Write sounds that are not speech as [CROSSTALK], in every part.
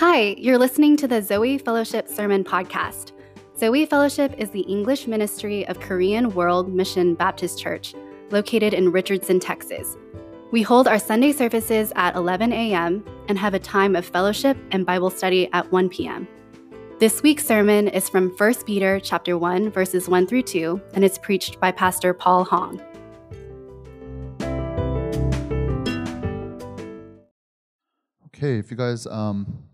Hi, you're listening to the Zoe Fellowship Sermon Podcast. Zoe Fellowship is the English ministry of Korean World Mission Baptist Church, located in Richardson, Texas. We hold our Sunday services at 11 a.m. and have a time of fellowship and Bible study at 1 p.m. This week's sermon is from 1 Peter chapter 1 verses 1 through 2 and it's preached by Pastor Paul Hong. Okay, if you guys um,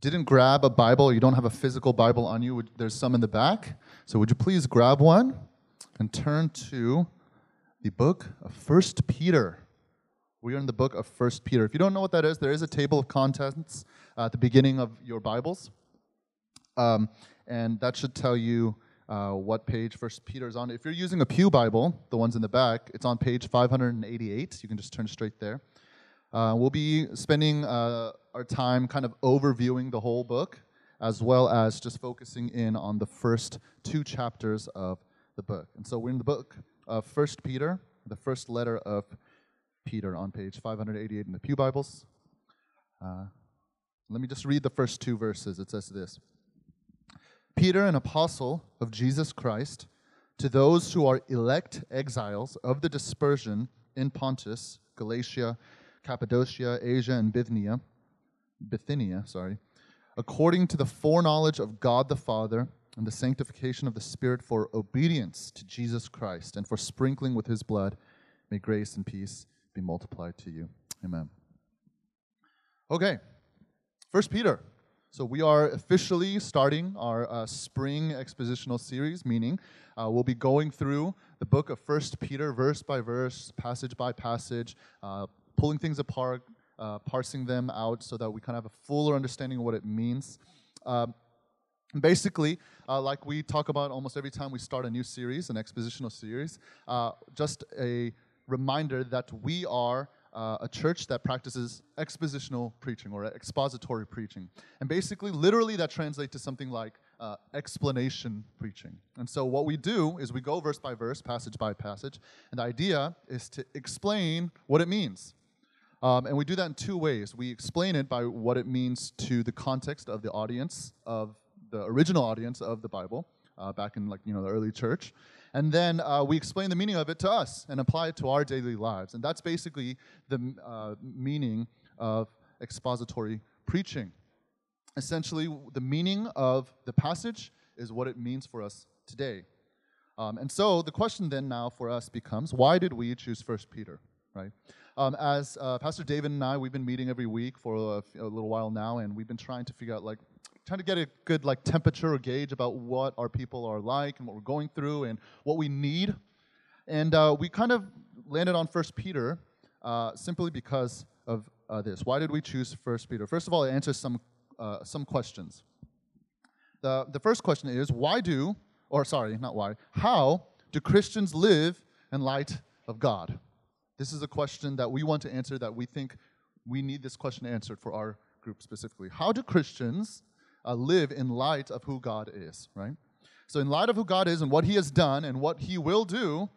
didn't grab a Bible, you don't have a physical Bible on you, there's some in the back. So would you please grab one and turn to the book of First Peter. We are in the book of First Peter. If you don't know what that is, there is a table of contents at the beginning of your Bibles. Um, and that should tell you uh, what page First Peter is on. If you're using a Pew Bible, the ones in the back, it's on page 588. You can just turn straight there. Uh, we'll be spending uh, our time kind of overviewing the whole book, as well as just focusing in on the first two chapters of the book. And so we're in the book of First Peter, the first letter of Peter, on page 588 in the Pew Bibles. Uh, let me just read the first two verses. It says this Peter, an apostle of Jesus Christ, to those who are elect exiles of the dispersion in Pontus, Galatia, Cappadocia, Asia, and Bithynia, Bithynia, sorry, according to the foreknowledge of God the Father and the sanctification of the Spirit for obedience to Jesus Christ and for sprinkling with his blood, may grace and peace be multiplied to you. Amen. Okay, First Peter. So we are officially starting our uh, spring expositional series, meaning uh, we'll be going through the book of First Peter, verse by verse, passage by passage, uh, pulling things apart, uh, parsing them out so that we kind of have a fuller understanding of what it means. Um, basically, uh, like we talk about almost every time we start a new series, an expositional series, uh, just a reminder that we are uh, a church that practices expositional preaching or expository preaching. And basically, literally, that translates to something like uh, explanation preaching. And so, what we do is we go verse by verse, passage by passage, and the idea is to explain what it means. Um, and we do that in two ways. We explain it by what it means to the context of the audience, of the original audience of the Bible, uh, back in like you know the early church, and then uh, we explain the meaning of it to us and apply it to our daily lives. And that's basically the uh, meaning of expository preaching. Essentially, the meaning of the passage is what it means for us today. Um, and so the question then now for us becomes, why did we choose First Peter, right? Um, as uh, Pastor David and I, we've been meeting every week for a, little while now, and we've been trying to figure out, like, trying to get a good like temperature or gauge about what our people are like and what we're going through and what we need. And uh, we kind of landed on First Peter uh, simply because of uh, this. Why did we choose First Peter? First of all, it answers some uh, some questions. The the first question is why do or sorry, not why. How do Christians live in light of God? This is a question that we want to answer that we think we need this question answered for our group specifically. How do Christians uh, live in light of who God is, right? So, in light of who God is and what He has done and what He will do,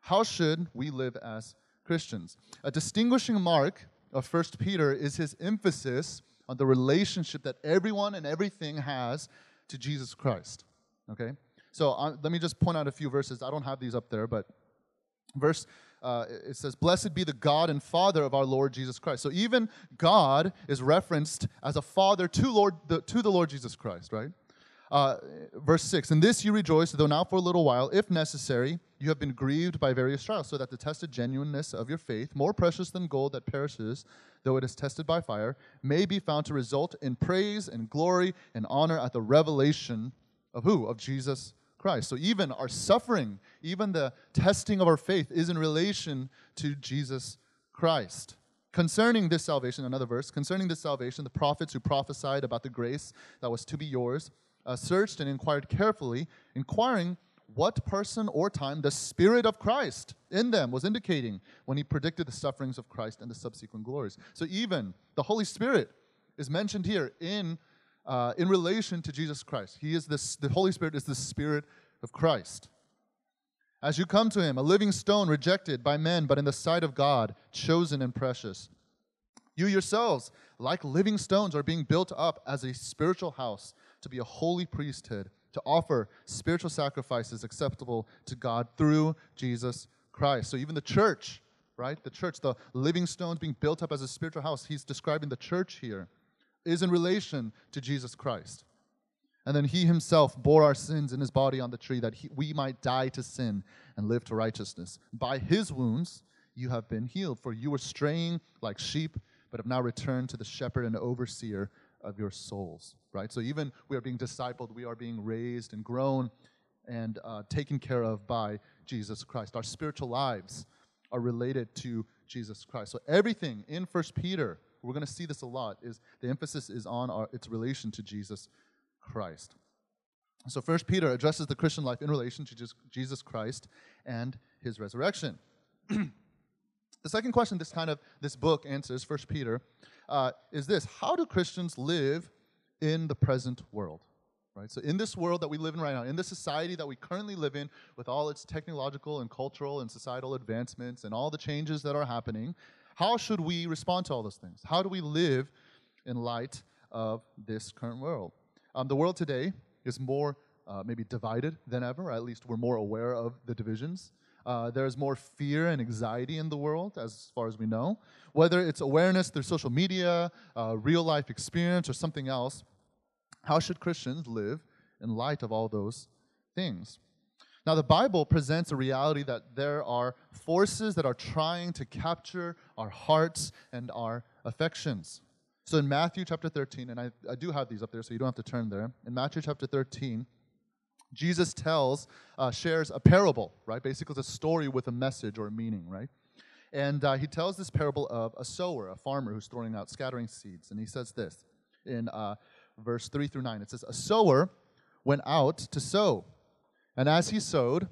how should we live as Christians? A distinguishing mark of First Peter is his emphasis on the relationship that everyone and everything has to Jesus Christ. Okay? So, uh, let me just point out a few verses. I don't have these up there, but verse uh, it says, Blessed be the God and Father of our Lord Jesus Christ. So even God is referenced as a father to, Lord, the, to the Lord Jesus Christ, right? Uh, verse 6 In this you rejoice, though now for a little while, if necessary, you have been grieved by various trials, so that the tested genuineness of your faith, more precious than gold that perishes, though it is tested by fire, may be found to result in praise and glory and honor at the revelation of who? Of Jesus Christ. So even our suffering, even the testing of our faith is in relation to Jesus Christ. Concerning this salvation, another verse, concerning this salvation, the prophets who prophesied about the grace that was to be yours uh, searched and inquired carefully, inquiring what person or time the Spirit of Christ in them was indicating when he predicted the sufferings of Christ and the subsequent glories. So even the Holy Spirit is mentioned here in uh, in relation to Jesus Christ. He is this, the Holy Spirit is the Spirit of Christ. As you come to him, a living stone rejected by men, but in the sight of God, chosen and precious. You yourselves, like living stones, are being built up as a spiritual house to be a holy priesthood, to offer spiritual sacrifices acceptable to God through Jesus Christ. So even the church, right? The church, the living stones being built up as a spiritual house, he's describing the church here, is in relation to Jesus Christ. And then he himself bore our sins in his body on the tree that he, we might die to sin and live to righteousness. By his wounds you have been healed, for you were straying like sheep, but have now returned to the shepherd and overseer of your souls. Right? So even we are being discipled, we are being raised and grown and uh, taken care of by Jesus Christ. Our spiritual lives are related to Jesus Christ. So everything in First Peter, we're going to see this a lot, is the emphasis is on our, its relation to Jesus Christ. So First Peter addresses the Christian life in relation to Jesus Christ and his resurrection. [CLEARS THROAT] the second question this kind of this book answers, First Peter, uh, is this: How do Christians live in the present world? Right. So in this world that we live in right now, in the society that we currently live in, with all its technological and cultural and societal advancements and all the changes that are happening, how should we respond to all those things? How do we live in light of this current world? Um, the world today is more uh, maybe divided than ever, at least we're more aware of the divisions. Uh, there's more fear and anxiety in the world, as far as we know. Whether it's awareness through social media, uh, real life experience, or something else, how should Christians live in light of all those things? Now, the Bible presents a reality that there are forces that are trying to capture our hearts and our affections. So in Matthew chapter 13, and I, I do have these up there so you don't have to turn there. In Matthew chapter 13, Jesus tells, uh, shares a parable, right? Basically, it's a story with a message or a meaning, right? And uh, he tells this parable of a sower, a farmer who's throwing out, scattering seeds. And he says this in uh, verse 3 through 9. It says, A sower went out to sow. And as he sowed,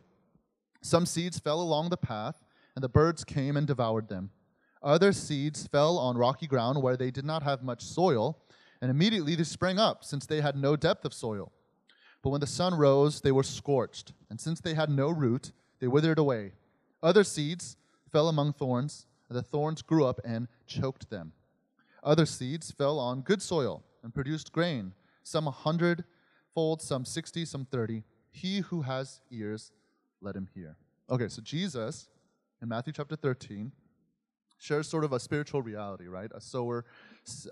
some seeds fell along the path, and the birds came and devoured them. Other seeds fell on rocky ground where they did not have much soil, and immediately they sprang up, since they had no depth of soil. But when the sun rose, they were scorched, and since they had no root, they withered away. Other seeds fell among thorns, and the thorns grew up and choked them. Other seeds fell on good soil and produced grain, some a hundredfold, some sixty, some thirty. He who has ears, let him hear. Okay, so Jesus in Matthew chapter 13 shares sort of a spiritual reality, right? A sower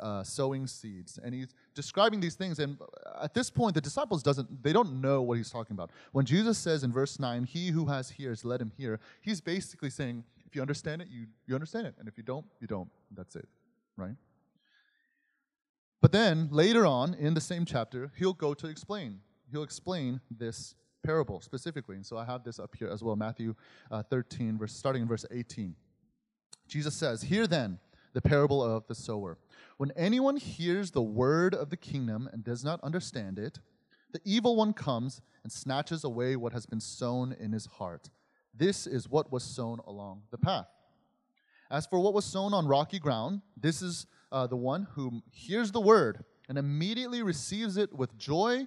uh, sowing seeds, and he's describing these things. And at this point, the disciples doesn't they don't know what he's talking about. When Jesus says in verse nine, "He who has ears, let him hear," he's basically saying, if you understand it, you you understand it, and if you don't, you don't. That's it, right? But then later on in the same chapter, he'll go to explain. He'll explain this parable specifically. And so I have this up here as well, Matthew uh, 13, verse, starting in verse 18. Jesus says, Hear then the parable of the sower. When anyone hears the word of the kingdom and does not understand it, the evil one comes and snatches away what has been sown in his heart. This is what was sown along the path. As for what was sown on rocky ground, this is uh, the one who hears the word and immediately receives it with joy,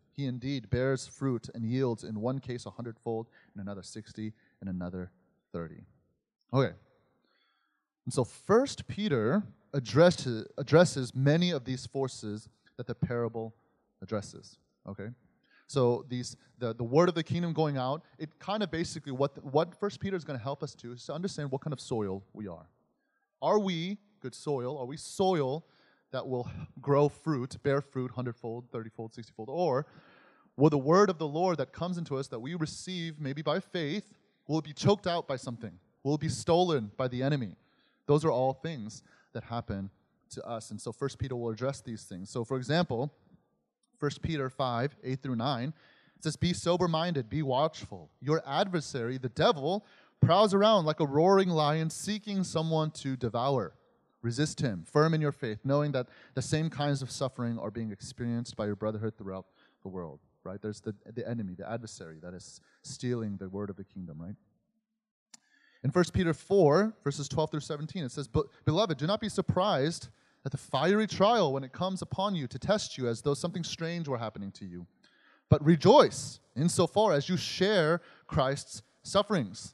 He indeed bears fruit and yields in one case a hundredfold, in another sixty, in another thirty. Okay, and so First Peter addresses, addresses many of these forces that the parable addresses. Okay? So these the, the word of the kingdom going out, it kind of basically what what First Peter is going to help us to is to understand what kind of soil we are. Are we good soil? Are we soil that will grow fruit, bear fruit hundredfold, thirtyfold, sixtyfold? Or will the word of the Lord that comes into us that we receive maybe by faith will be choked out by something? Will be stolen by the enemy? Those are all things that happen to us. And so First Peter will address these things. So, for example, 1 Peter 5, 8 through 9, it says, Be sober minded, be watchful. Your adversary, the devil, prowls around like a roaring lion seeking someone to devour. Resist him, firm in your faith, knowing that the same kinds of suffering are being experienced by your brotherhood throughout the world, right? There's the, the enemy, the adversary that is stealing the word of the kingdom, right? In 1 Peter 4, verses 12 through 17, it says, Beloved, do not be surprised at the fiery trial when it comes upon you to test you as though something strange were happening to you. But rejoice insofar as you share Christ's sufferings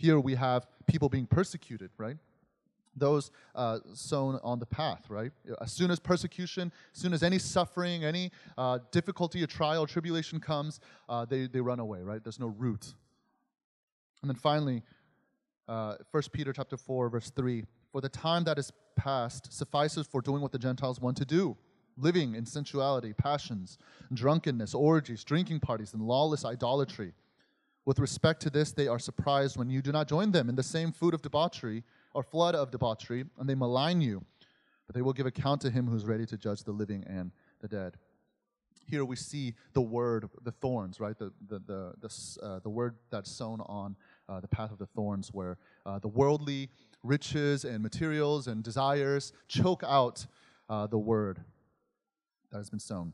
Here we have people being persecuted, right? Those uh, sown on the path, right? As soon as persecution, as soon as any suffering, any uh, difficulty, a trial, tribulation comes, uh, they, they run away, right? There's no root. And then finally, uh, 1 Peter chapter 4, verse 3 For the time that is past suffices for doing what the Gentiles want to do living in sensuality, passions, drunkenness, orgies, drinking parties, and lawless idolatry. With respect to this, they are surprised when you do not join them in the same food of debauchery or flood of debauchery, and they malign you. But they will give account to him who is ready to judge the living and the dead. Here we see the word, the thorns, right? The, the, the, the, uh, the word that's sown on uh, the path of the thorns, where uh, the worldly riches and materials and desires choke out uh, the word that has been sown.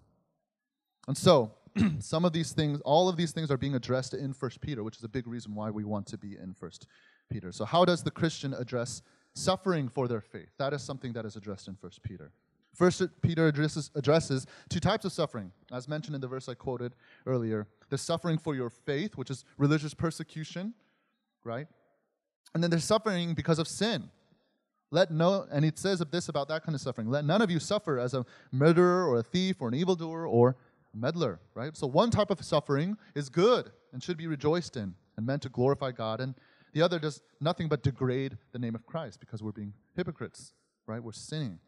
And so, [CLEARS THROAT] some of these things, all of these things are being addressed in First Peter, which is a big reason why we want to be in First Peter. So, how does the Christian address suffering for their faith? That is something that is addressed in First Peter. First Peter addresses, addresses two types of suffering, as mentioned in the verse I quoted earlier. The suffering for your faith, which is religious persecution, right? And then there's suffering because of sin. Let no, and it says of this about that kind of suffering. Let none of you suffer as a murderer or a thief or an evildoer or meddler, right? So one type of suffering is good and should be rejoiced in and meant to glorify God, and the other does nothing but degrade the name of Christ because we're being hypocrites, right? We're sinning.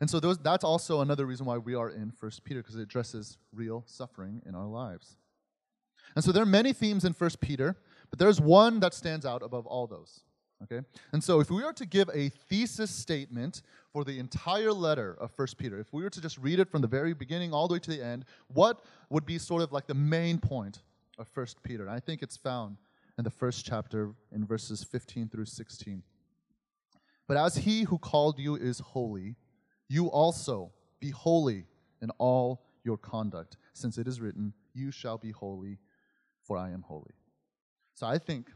And so those, that's also another reason why we are in First Peter because it addresses real suffering in our lives. And so there are many themes in First Peter, but there's one that stands out above all those. Okay? And so if we are to give a thesis statement for the entire letter of First Peter, if we were to just read it from the very beginning all the way to the end, what would be sort of like the main point of First Peter? And I think it's found in the first chapter in verses 15 through 16. But as he who called you is holy, you also be holy in all your conduct, since it is written, You shall be holy, for I am holy. So I think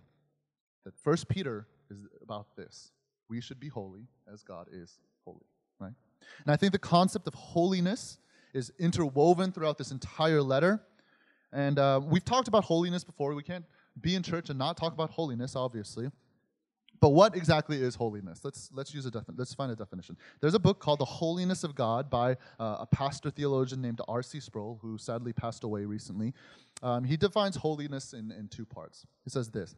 that First Peter is about this. We should be holy as God is holy, right? And I think the concept of holiness is interwoven throughout this entire letter. And uh, we've talked about holiness before. We can't be in church and not talk about holiness, obviously. But what exactly is holiness? Let's, let's use a defi- let's find a definition. There's a book called The Holiness of God by uh, a pastor theologian named R.C. Sproul, who sadly passed away recently. Um, he defines holiness in, in two parts. He says this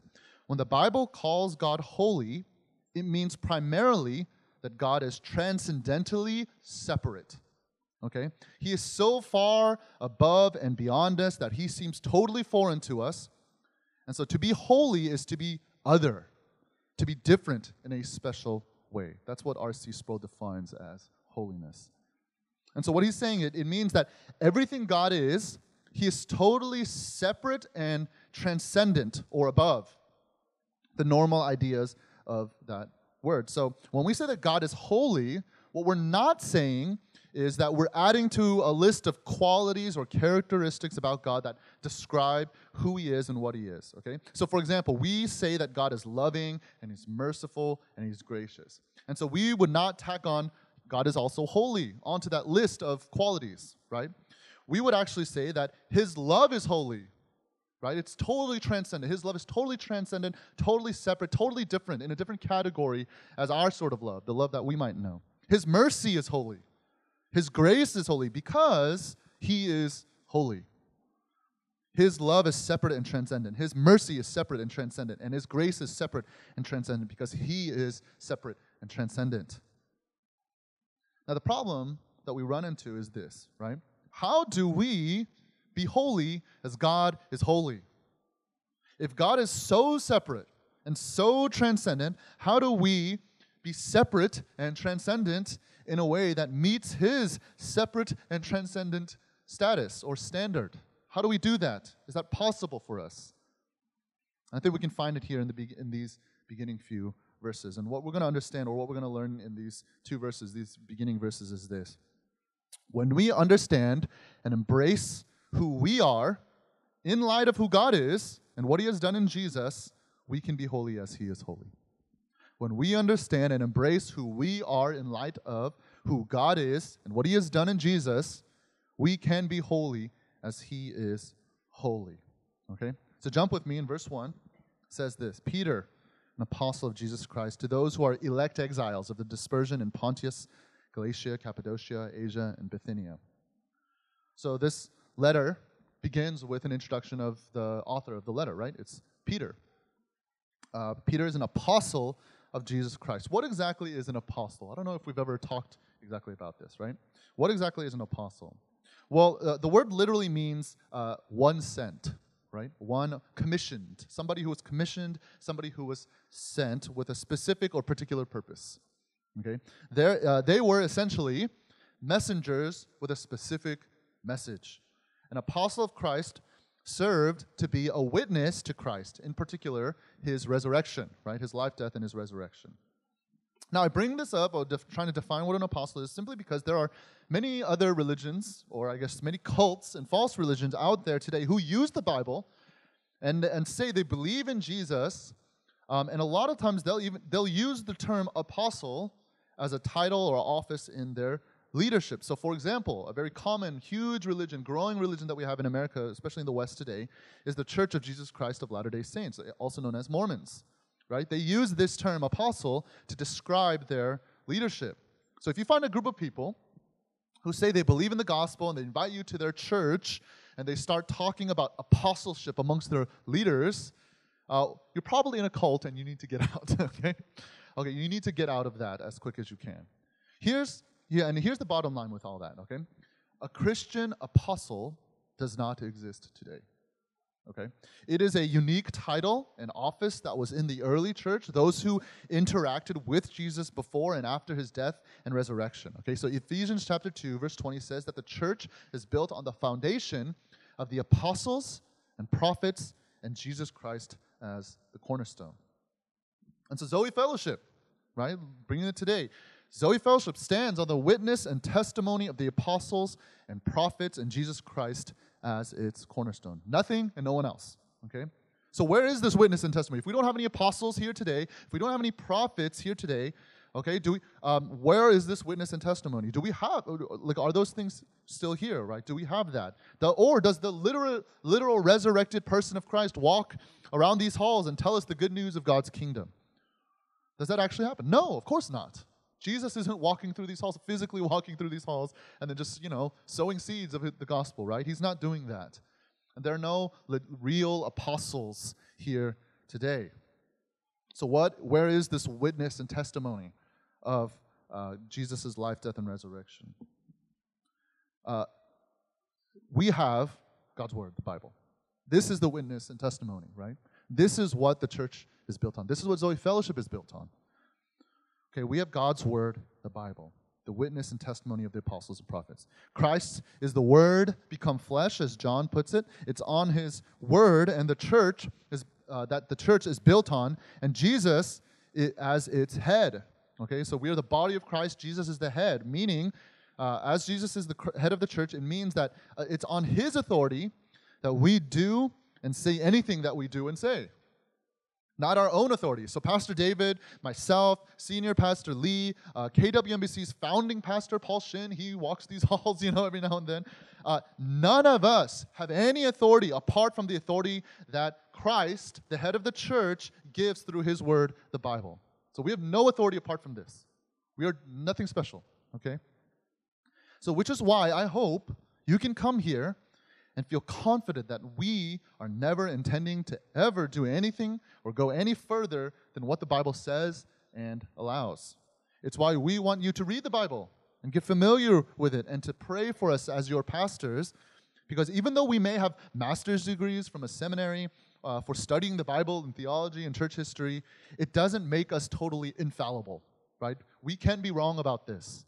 when the Bible calls God holy, it means primarily that God is transcendentally separate. Okay? He is so far above and beyond us that he seems totally foreign to us. And so to be holy is to be other, to be different in a special way. That's what R.C. Sproul defines as holiness. And so what he's saying, it, it means that everything God is, he is totally separate and transcendent or above the normal ideas of that word. So when we say that God is holy, what we're not saying is that we're adding to a list of qualities or characteristics about God that describe who he is and what he is, okay? So for example, we say that God is loving and he's merciful and he's gracious. And so we would not tack on God is also holy onto that list of qualities, right? We would actually say that his love is holy right? It's totally transcendent. His love is totally transcendent, totally separate, totally different, in a different category as our sort of love, the love that we might know. His mercy is holy. His grace is holy because he is holy. His love is separate and transcendent. His mercy is separate and transcendent. And His grace is separate and transcendent because He is separate and transcendent. Now, the problem that we run into is this, right? How do we be holy as God is holy? If God is so separate and so transcendent, how do we be separate and transcendent in a way that meets His separate and transcendent status or standard? How do we do that? Is that possible for us? I think we can find it here in, the be- in these beginning few verses. And what we're going to understand, or what we're going to learn in these two verses, these beginning verses, is this. When we understand and embrace who we are in light of who God is and what He has done in Jesus, we can be holy as He is holy. When we understand and embrace who we are in light of who God is and what He has done in Jesus, we can be holy as He is holy. Okay? So jump with me in verse 1. Says this Peter, an apostle of Jesus Christ, to those who are elect exiles of the dispersion in Pontus, Galatia, Cappadocia, Asia, and Bithynia. So this letter begins with an introduction of the author of the letter, right? It's Peter. Uh, Peter is an apostle of Jesus Christ. What exactly is an apostle? I don't know if we've ever talked exactly about this, right? What exactly is an apostle? Well, uh, the word literally means uh, one sent, right? One commissioned. Somebody who was commissioned, somebody who was sent with a specific or particular purpose. Okay? Uh, they were essentially messengers with a specific message. An apostle of Christ served to be a witness to Christ, in particular, his resurrection, right? His life, death, and his resurrection. Now, I bring this up, or def- trying to define what an apostle is, simply because there are many other religions, or I guess many cults and false religions out there today who use the Bible and, and say they believe in Jesus, um, and a lot of times they'll even they'll use the term apostle as a title or office in their leadership. So, for example, a very common, huge religion, growing religion that we have in America, especially in the West today, is the Church of Jesus Christ of Latter day Saints, also known as Mormons. Right? They use this term apostle to describe their leadership. So, if you find a group of people who say they believe in the gospel and they invite you to their church and they start talking about apostleship amongst their leaders, uh, you're probably in a cult and you need to get [LAUGHS] out, okay? Okay, you need to get out of that as quick as you can. Here's yeah, and here's the bottom line with all that, okay? A Christian apostle does not exist today. Okay? It is a unique title and office that was in the early church, those who interacted with Jesus before and after his death and resurrection. Okay? So Ephesians chapter 2 verse 20 says that the church is built on the foundation of the apostles and prophets and Jesus Christ as the cornerstone. And so Zoe Fellowship, right? Bringing it today. Zoe Fellowship stands on the witness and testimony of the apostles and prophets and Jesus Christ as its cornerstone. Nothing and no one else. Okay? So, where is this witness and testimony? If we don't have any apostles here today, if we don't have any prophets here today, okay, do we, um, where is this witness and testimony? Do we have, like, are those things still here, right? Do we have that? The, or does the literal, literal resurrected person of Christ walk around these halls and tell us the good news of God's kingdom? Does that actually happen? No, of course not. Jesus isn't walking through these halls, physically walking through these halls, and then just, you know, sowing seeds of the gospel, right? He's not doing that. And there are no real apostles here today. So, what, where is this witness and testimony of uh, Jesus' life, death, and resurrection? Uh, we have God's Word, the Bible. This is the witness and testimony, right? This is what the church is built on. This is what Zoe Fellowship is built on. Okay, we have God's word, the Bible, the witness and testimony of the apostles and prophets. Christ is the word become flesh, as John puts it. It's on his word, and the church is uh, that the church is built on, and Jesus as its head. Okay, so we are the body of Christ. Jesus is the head, meaning, uh, as Jesus is the head of the church, it means that uh, it's on His authority that we do and say anything that we do and say not our own authority. So, Pastor David, myself, Senior Pastor Lee, uh, founding pastor, Paul Shin, he walks these [LAUGHS] halls, you know, every now and then. Uh, none of us have any authority apart from the authority that Christ, the head of the church, gives through his word, the Bible. So, we have no authority apart from this. We are nothing special, okay? So, which is why I hope you can come here and feel confident that we are never intending to ever do anything or go any further than what the Bible says and allows. It's why we want you to read the Bible and get familiar with it and to pray for us as your pastors. Because even though we may have master's degrees from a seminary uh, for studying the Bible and theology and church history, it doesn't make us totally infallible, right? We can be wrong about this.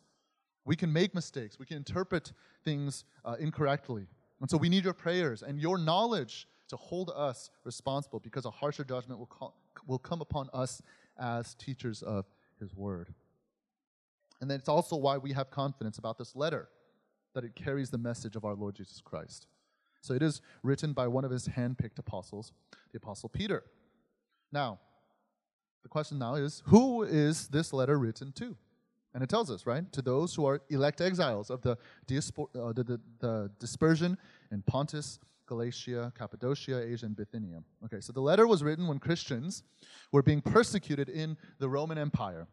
We can make mistakes. We can interpret things uh, incorrectly. And so we need your prayers and your knowledge to hold us responsible because a harsher judgment will, call, will come upon us as teachers of His Word. And then it's also why we have confidence about this letter, that it carries the message of our Lord Jesus Christ. So it is written by one of his handpicked apostles, the Apostle Peter. Now, the question now is who is this letter written to? And it tells us, right? To those who are elect exiles of the, uh, the, the, the dispersion in Pontus, Galatia, Cappadocia, Asia, and Bithynia. Okay, so the letter was written when Christians were being persecuted in the Roman Empire.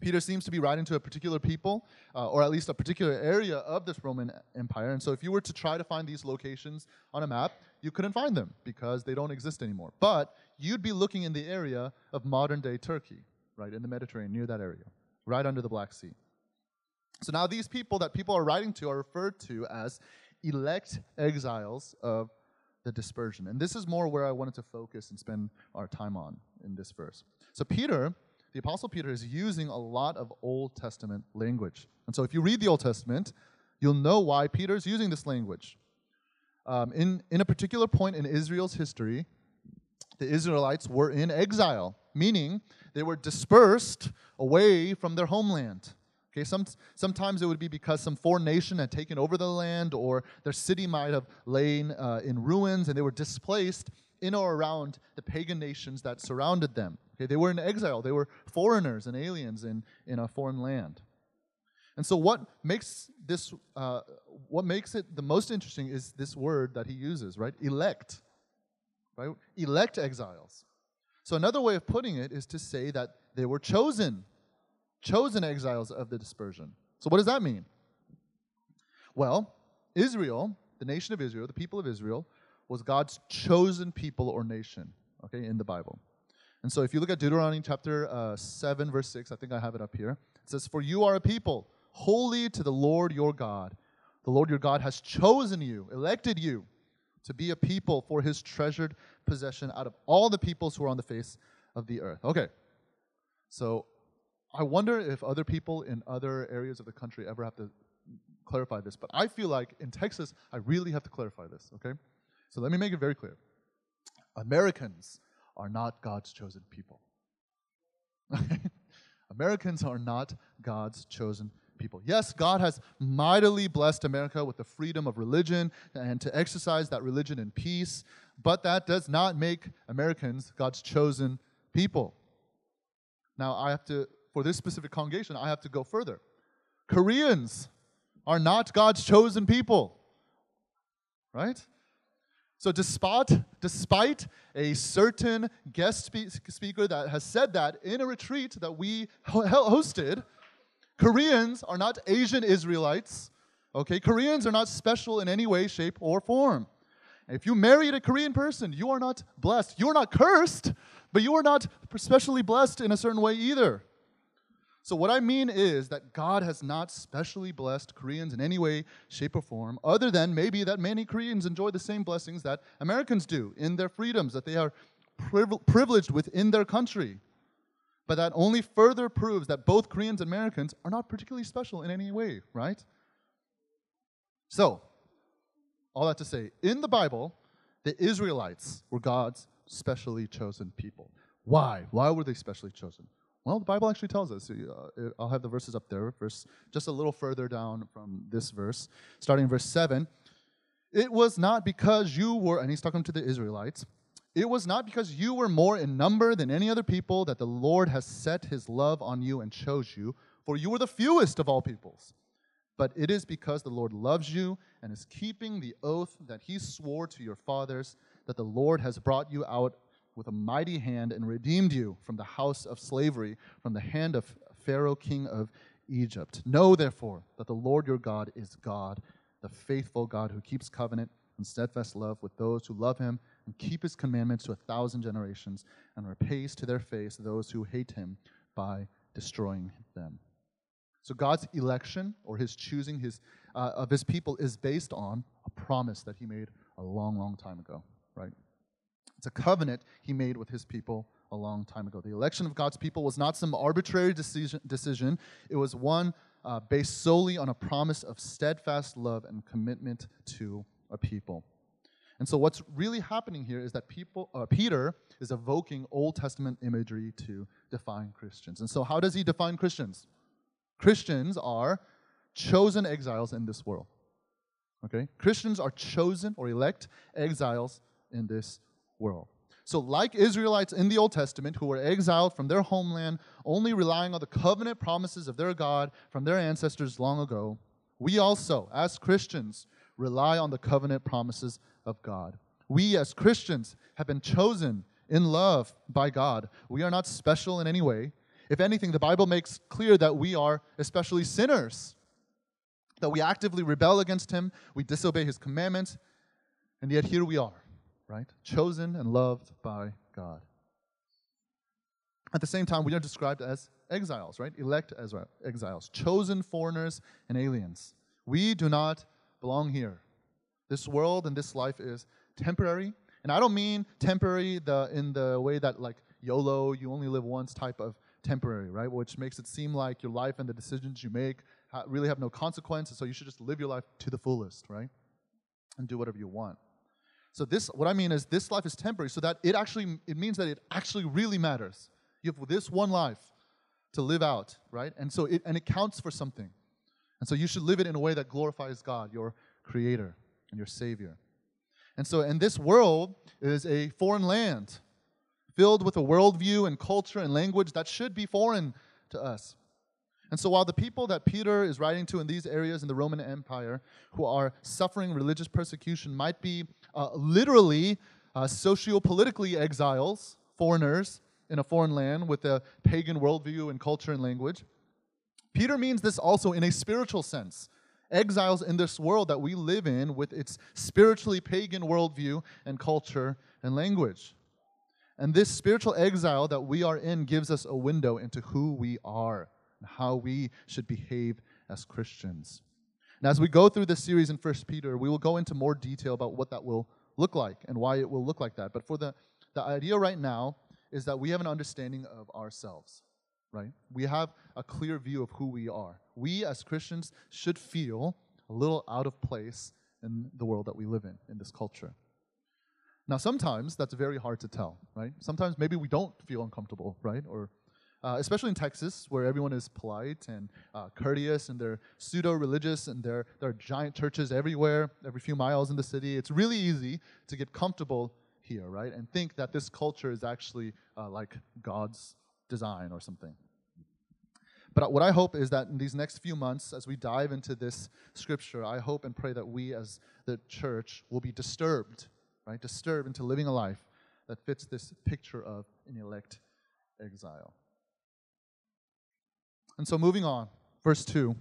Peter seems to be writing to a particular people, uh, or at least a particular area of this Roman Empire. And so, if you were to try to find these locations on a map, you couldn't find them because they don't exist anymore. But you'd be looking in the area of modern day Turkey, right, in the Mediterranean, near that area, right under the Black Sea. So, now these people that people are writing to are referred to as elect exiles of the dispersion. And this is more where I wanted to focus and spend our time on in this verse. So, Peter the Apostle Peter is using a lot of Old Testament language. And so if you read the Old Testament, you'll know why Peter's using this language. Um, in, in a particular point in Israel's history, the Israelites were in exile, meaning they were dispersed away from their homeland. Okay, some, sometimes it would be because some foreign nation had taken over the land, or their city might have lain uh, in ruins and they were displaced in or around the pagan nations that surrounded them. Okay, they were in exile, they were foreigners and aliens in, in a foreign land. And so, what makes this, uh, what makes it the most interesting is this word that he uses, right? Elect, right? Elect exiles. So, another way of putting it is to say that they were chosen, chosen exiles of the dispersion. So, what does that mean? Well, Israel, the nation of Israel, the people of Israel, was God's chosen people or nation, okay, in the Bible. And so if you look at Deuteronomy chapter uh, 7, verse 6, I think I have it up here. It says, For you are a people holy to the Lord your God. The Lord your God has chosen you, elected you to be a people for his treasured possession out of all the peoples who are on the face of the earth. Okay, so I wonder if other people in other areas of the country ever have to clarify this, but I feel like in Texas, I really have to clarify this, okay? So let me make it very clear Americans are not God's chosen people. [LAUGHS] Americans are not God's chosen people. Yes, God has mightily blessed America with the freedom of religion and to exercise that religion in peace, but that does not make Americans God's chosen people. Now, I have to, for this specific congregation, I have to go further. Koreans are not God's chosen people, right? So, despite, despite a certain guest spe- speaker that has said that in a retreat that we hosted, Koreans are not Asian Israelites. Okay, Koreans are not special in any way, shape, or form. If you married a Korean person, you are not blessed. You are not cursed, but you are not specially blessed in a certain way either. So, what I mean is that God has not specially blessed Koreans in any way, shape, or form, other than maybe that many Koreans enjoy the same blessings that Americans do in their freedoms, that they are privileged within their country. But that only further proves that both Koreans and Americans are not particularly special in any way, right? So, all that to say, in the Bible, the Israelites were God's specially chosen people. Why? Why were they specially chosen? Well, the Bible actually tells us. Uh, I'll have the verses up there, verse just a little further down from this verse, starting in verse 7. It was not because you were, and he's talking to the Israelites, it was not because you were more in number than any other people that the Lord has set his love on you and chose you, for you were the fewest of all peoples. But it is because the Lord loves you and is keeping the oath that he swore to your fathers that the Lord has brought you out with a mighty hand and redeemed you from the house of slavery, from the hand of Pharaoh, king of Egypt. Know, therefore, that the Lord your God is God, the faithful God who keeps covenant and steadfast love with those who love him and keep his commandments to a thousand generations, and repays to their face those who hate him by destroying them. So God's election or his choosing his, uh, of his people is based on a promise that he made a long, long time ago, right? It's a covenant he made with his people a long time ago. The election of God's people was not some arbitrary decision, decision. it was one uh, based solely on a promise of steadfast love and commitment to a people. And so, what's really happening here is that people, uh, Peter is evoking Old Testament imagery to define Christians. And so, how does he define Christians? Christians are chosen exiles in this world. Okay? Christians are chosen or elect exiles in this world. So, like Israelites in the Old Testament who were exiled from their homeland, only relying on the covenant promises of their God from their ancestors long ago, we also, as Christians, rely on the covenant promises of God. We, as Christians, have been chosen in love by God. We are not special in any way. If anything, the Bible makes clear that we are especially sinners, that we actively rebel against Him, we disobey His commandments, and yet here we are right? Chosen and loved by God. At the same time, we are described as exiles, right? Elect as uh, exiles, chosen foreigners and aliens. We do not belong here. This world and this life is temporary. And I don't mean temporary the, in the way that, like, YOLO, you only live once type of temporary, right? Which makes it seem like your life and the decisions you make really have no consequences, so you should just live your life to the fullest, right? And do whatever you want. So this, what I mean is, this life is temporary, so that it actually it means that it actually really matters. You have this one life to live out, right? And so it and it counts for something. And so you should live it in a way that glorifies God, your Creator and your Savior. And so, and this world is a foreign land filled with a worldview and culture and language that should be foreign to us. And so, while the people that Peter is writing to in these areas in the Roman Empire who are suffering religious persecution might be uh, literally uh, socio-politically exiles, foreigners in a foreign land with a pagan worldview and culture and language, Peter means this also in a spiritual sense. Exiles in this world that we live in with its spiritually pagan worldview and culture and language. And this spiritual exile that we are in gives us a window into who we are and how we should behave as Christians. And as we go through this series in First Peter, we will go into more detail about what that will look like and why it will look like that. But for the, the idea right now is that we have an understanding of ourselves, right? We have a clear view of who we are. We as Christians should feel a little out of place in the world that we live in, in this culture. Now, sometimes that's very hard to tell, right? Sometimes maybe we don't feel uncomfortable, right? Or uh, especially in Texas, where everyone is polite and uh, courteous and they're pseudo religious and there, there are giant churches everywhere, every few miles in the city. It's really easy to get comfortable here, right? And think that this culture is actually uh, like God's design or something. But what I hope is that in these next few months, as we dive into this scripture, I hope and pray that we as the church will be disturbed, right? Into living a life that fits this picture of an elect exile. And so, moving on, verse 2.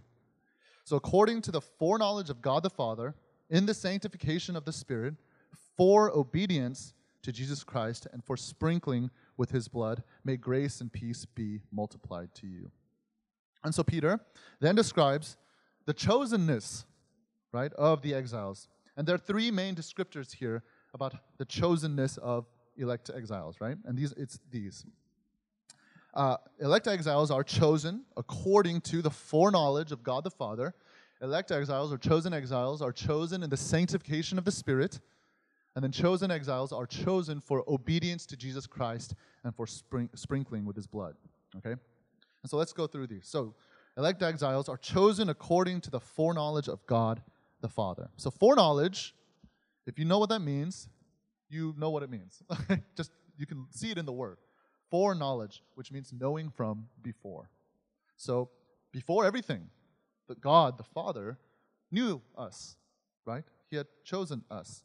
So, according to the foreknowledge of God the Father, in the sanctification of the Spirit, for obedience to Jesus Christ and for sprinkling with his blood, may grace and peace be multiplied to you. And so, Peter then describes the chosenness, right, of the exiles. And there are three main descriptors here about the chosenness of elect exiles, right? And these it's these uh, elect exiles are chosen according to the foreknowledge of God the Father. Elect exiles or chosen exiles are chosen in the sanctification of the Spirit. And then chosen exiles are chosen for obedience to Jesus Christ and for spring, sprinkling with his blood. Okay? And so let's go through these. So, elect exiles are chosen according to the foreknowledge of God the Father. So, foreknowledge, if you know what that means, you know what it means. [LAUGHS] Just you can see it in the word foreknowledge, which means knowing from before. So, before everything, the God, the Father, knew us, right? He had chosen us.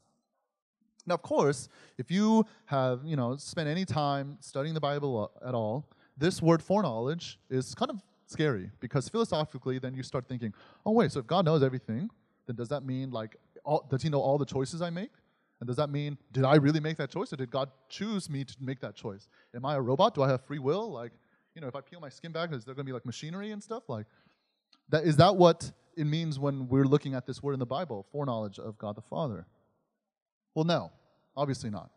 Now, of course, if you have, you know, spent any time studying the Bible at all, this word foreknowledge is kind of scary because philosophically, then you start thinking, oh, wait, so if God knows everything, then does that mean like all, does he know all the choices I make? And does that mean, did I really make that choice or did God choose me to make that choice? Am I a robot? Do I have free will? Like, you know, if I peel my skin back, is there going to be like machinery and stuff? Like, that, is that what it means when we're looking at this word in the Bible, foreknowledge of God the Father? Well, no, obviously not.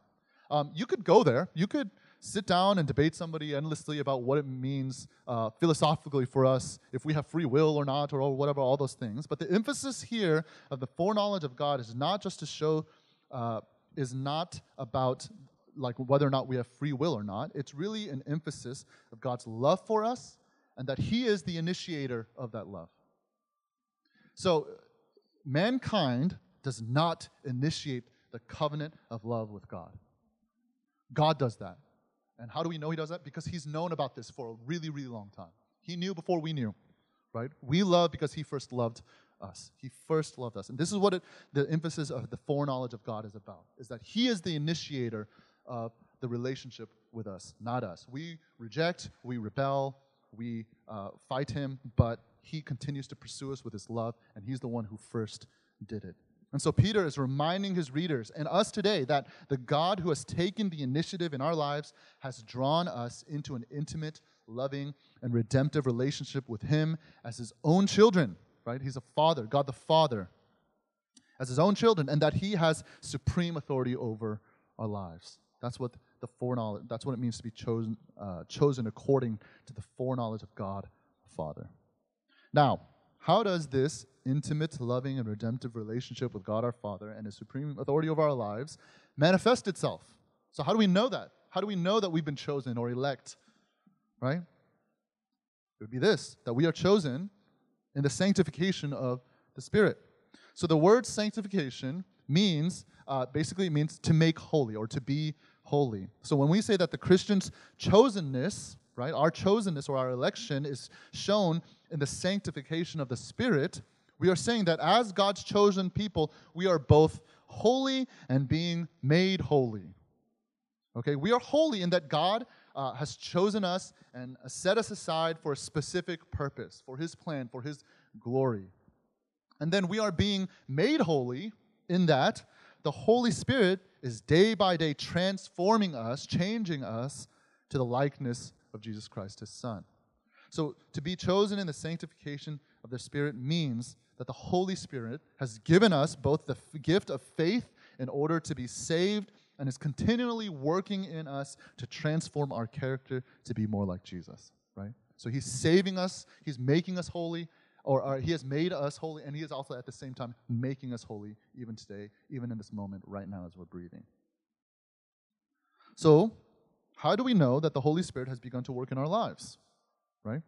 Um, you could go there. You could sit down and debate somebody endlessly about what it means uh, philosophically for us, if we have free will or not, or whatever, all those things. But the emphasis here of the foreknowledge of God is not just to show, uh, is not about like whether or not we have free will or not. It's really an emphasis of God's love for us and that He is the initiator of that love. So, mankind does not initiate the covenant of love with God. God does that. And how do we know He does that? Because He's known about this for a really, really long time. He knew before we knew, right? We love because He first loved us. He first loved us. And this is what it, the emphasis of the foreknowledge of God is about, is that He is the initiator of the relationship with us, not us. We reject, we rebel, we uh, fight Him, but He continues to pursue us with His love, and He's the one who first did it. And so Peter is reminding his readers and us today that the God who has taken the initiative in our lives has drawn us into an intimate, loving, and redemptive relationship with Him as His own children, right? He's a father, God the Father, as His own children, and that He has supreme authority over our lives. That's what the foreknowledge, that's what it means to be chosen, uh, chosen according to the foreknowledge of God the Father. Now, how does this intimate, loving, and redemptive relationship with God our Father and His supreme authority over our lives manifest itself? So, how do we know that? How do we know that we've been chosen or elect? Right? It would be this that we are chosen in the sanctification of the Spirit. So, the word sanctification means uh, basically, it means to make holy or to be holy. So, when we say that the Christian's chosenness, right, our chosenness or our election is shown in the sanctification of the Spirit, we are saying that as God's chosen people, we are both holy and being made holy. Okay, we are holy in that God uh, has chosen us and set us aside for a specific purpose, for His plan, for His glory. And then we are being made holy in that the Holy Spirit is day by day transforming us, changing us to the likeness of Jesus Christ, His Son. So, to be chosen in the sanctification of the Spirit means that the Holy Spirit has given us both the gift of faith in order to be saved and is continually working in us to transform our character to be more like Jesus, right? So, He's saving us, He's making us holy, or, or, He has made us holy, and He is also at the same time making us holy even today, even in this moment right now as we're breathing. So, how do we know that the Holy Spirit has begun to work in our lives? right?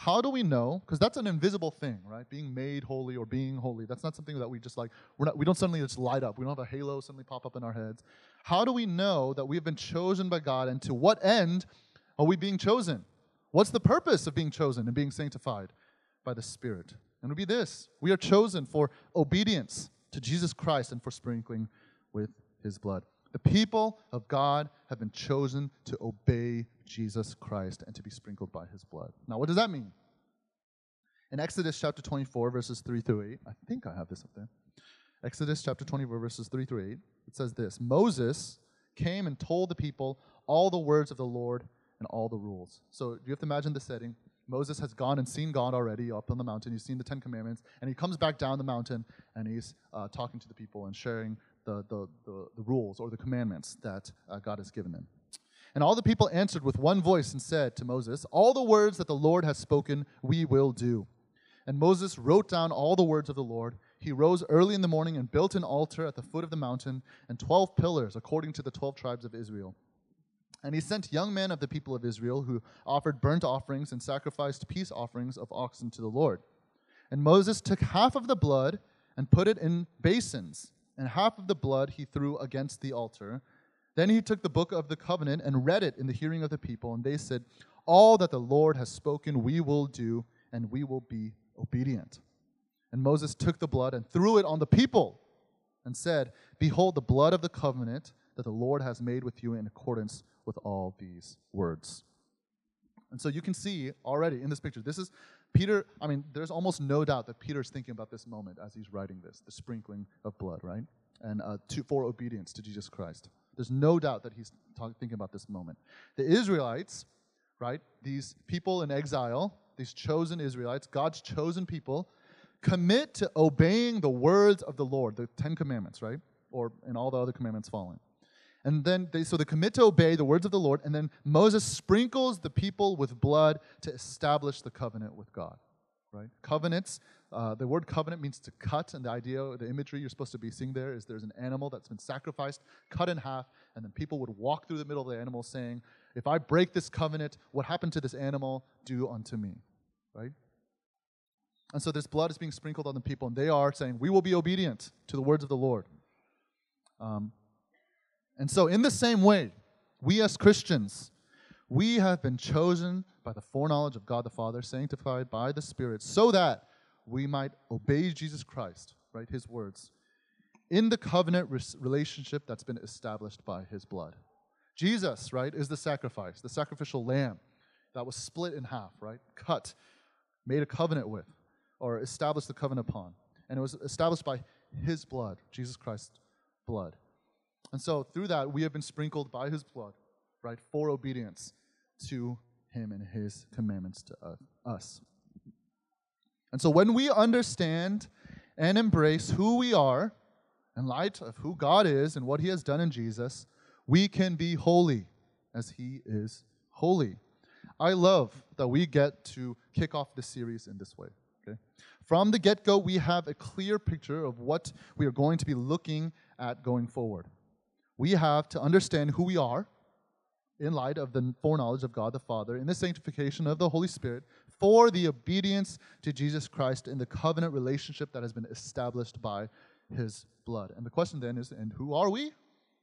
How do we know? Because that's an invisible thing, right? Being made holy or being holy. That's not something that we just like, we're not, we don't suddenly just light up. We don't have a halo suddenly pop up in our heads. How do we know that we have been chosen by God and to what end are we being chosen? What's the purpose of being chosen and being sanctified by the Spirit? And it would be this we are chosen for obedience to Jesus Christ and for sprinkling with his blood. The people of God have been chosen to obey Jesus Christ and to be sprinkled by his blood. Now, what does that mean? In Exodus chapter 24, verses 3 through 8, I think I have this up there. Exodus chapter 24, verses 3 through 8, it says this Moses came and told the people all the words of the Lord and all the rules. So you have to imagine the setting. Moses has gone and seen God already up on the mountain. He's seen the Ten Commandments, and he comes back down the mountain and he's uh, talking to the people and sharing the, the, the, the rules or the commandments that uh, God has given them. And all the people answered with one voice and said to Moses, All the words that the Lord has spoken, we will do. And Moses wrote down all the words of the Lord. He rose early in the morning and built an altar at the foot of the mountain and twelve pillars according to the twelve tribes of Israel. And he sent young men of the people of Israel who offered burnt offerings and sacrificed peace offerings of oxen to the Lord. And Moses took half of the blood and put it in basins, and half of the blood he threw against the altar. Then he took the book of the covenant and read it in the hearing of the people, and they said, All that the Lord has spoken we will do, and we will be obedient. And Moses took the blood and threw it on the people and said, Behold, the blood of the covenant that the Lord has made with you in accordance with all these words. And so you can see already in this picture, this is Peter. I mean, there's almost no doubt that Peter's thinking about this moment as he's writing this the sprinkling of blood, right? And uh, to, for obedience to Jesus Christ. There's no doubt that he's talk, thinking about this moment. The Israelites, right? These people in exile, these chosen Israelites, God's chosen people, commit to obeying the words of the Lord, the Ten Commandments, right? Or in all the other commandments following. And then they so they commit to obey the words of the Lord, and then Moses sprinkles the people with blood to establish the covenant with God. Right? Covenants, uh, the word covenant means to cut, and the idea, the imagery you're supposed to be seeing there is there's an animal that's been sacrificed, cut in half, and then people would walk through the middle of the animal saying, If I break this covenant, what happened to this animal, do unto me. Right? And so this blood is being sprinkled on the people, and they are saying, We will be obedient to the words of the Lord. Um, and so, in the same way, we as Christians, we have been chosen by the foreknowledge of God the Father, sanctified by the Spirit, so that we might obey Jesus Christ, right? His words, in the covenant relationship that's been established by his blood. Jesus, right, is the sacrifice, the sacrificial lamb that was split in half, right? Cut, made a covenant with, or established the covenant upon. And it was established by his blood, Jesus Christ's blood. And so through that, we have been sprinkled by his blood, right, for obedience to him and his commandments to us. And so when we understand and embrace who we are in light of who God is and what he has done in Jesus, we can be holy as he is holy. I love that we get to kick off this series in this way. Okay? From the get go, we have a clear picture of what we are going to be looking at going forward we have to understand who we are in light of the foreknowledge of God the Father, in the sanctification of the Holy Spirit, for the obedience to Jesus Christ in the covenant relationship that has been established by his blood. And the question then is, and who are we?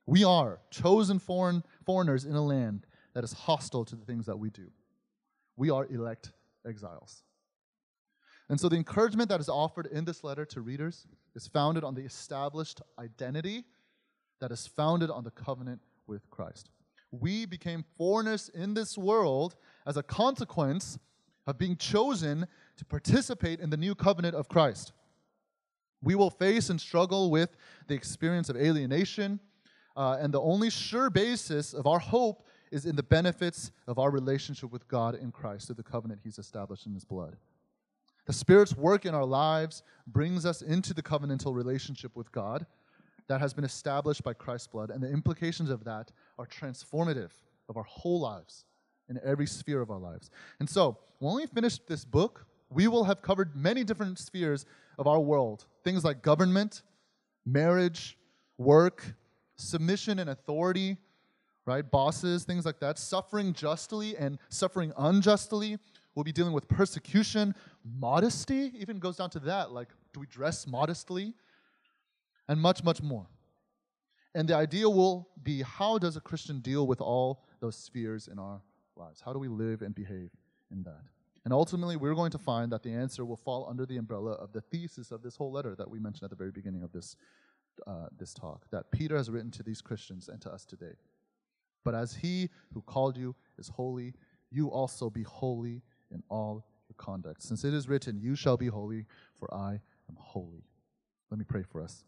We are chosen foreign foreigners in a land that is hostile to the things that we do. We are elect exiles. And so the encouragement that is offered in this letter to readers is founded on the established identity that is founded on the covenant with Christ. We became foreigners in this world as a consequence of being chosen to participate in the new covenant of Christ. We will face and struggle with the experience of alienation, uh, and the only sure basis of our hope is in the benefits of our relationship with God in Christ through the covenant He's established in His blood. The Spirit's work in our lives brings us into the covenantal relationship with God, that has been established by Christ's blood, and the implications of that are transformative of our whole lives in every sphere of our lives. And so, when we finish this book, we will have covered many different spheres of our world things like government, marriage, work, submission and authority, right? Bosses, things like that, suffering justly and suffering unjustly. We'll be dealing with persecution, modesty, even goes down to that. Like, do we dress modestly? And much, much more. And the idea will be how does a Christian deal with all those spheres in our lives? How do we live and behave in that? And ultimately, we're going to find that the answer will fall under the umbrella of the thesis of this whole letter that we mentioned at the very beginning of this, uh, this talk, that Peter has written to these Christians and to us today. But as he who called you is holy, you also be holy in all your conduct. Since it is written, You shall be holy, for I am holy. Let me pray for us.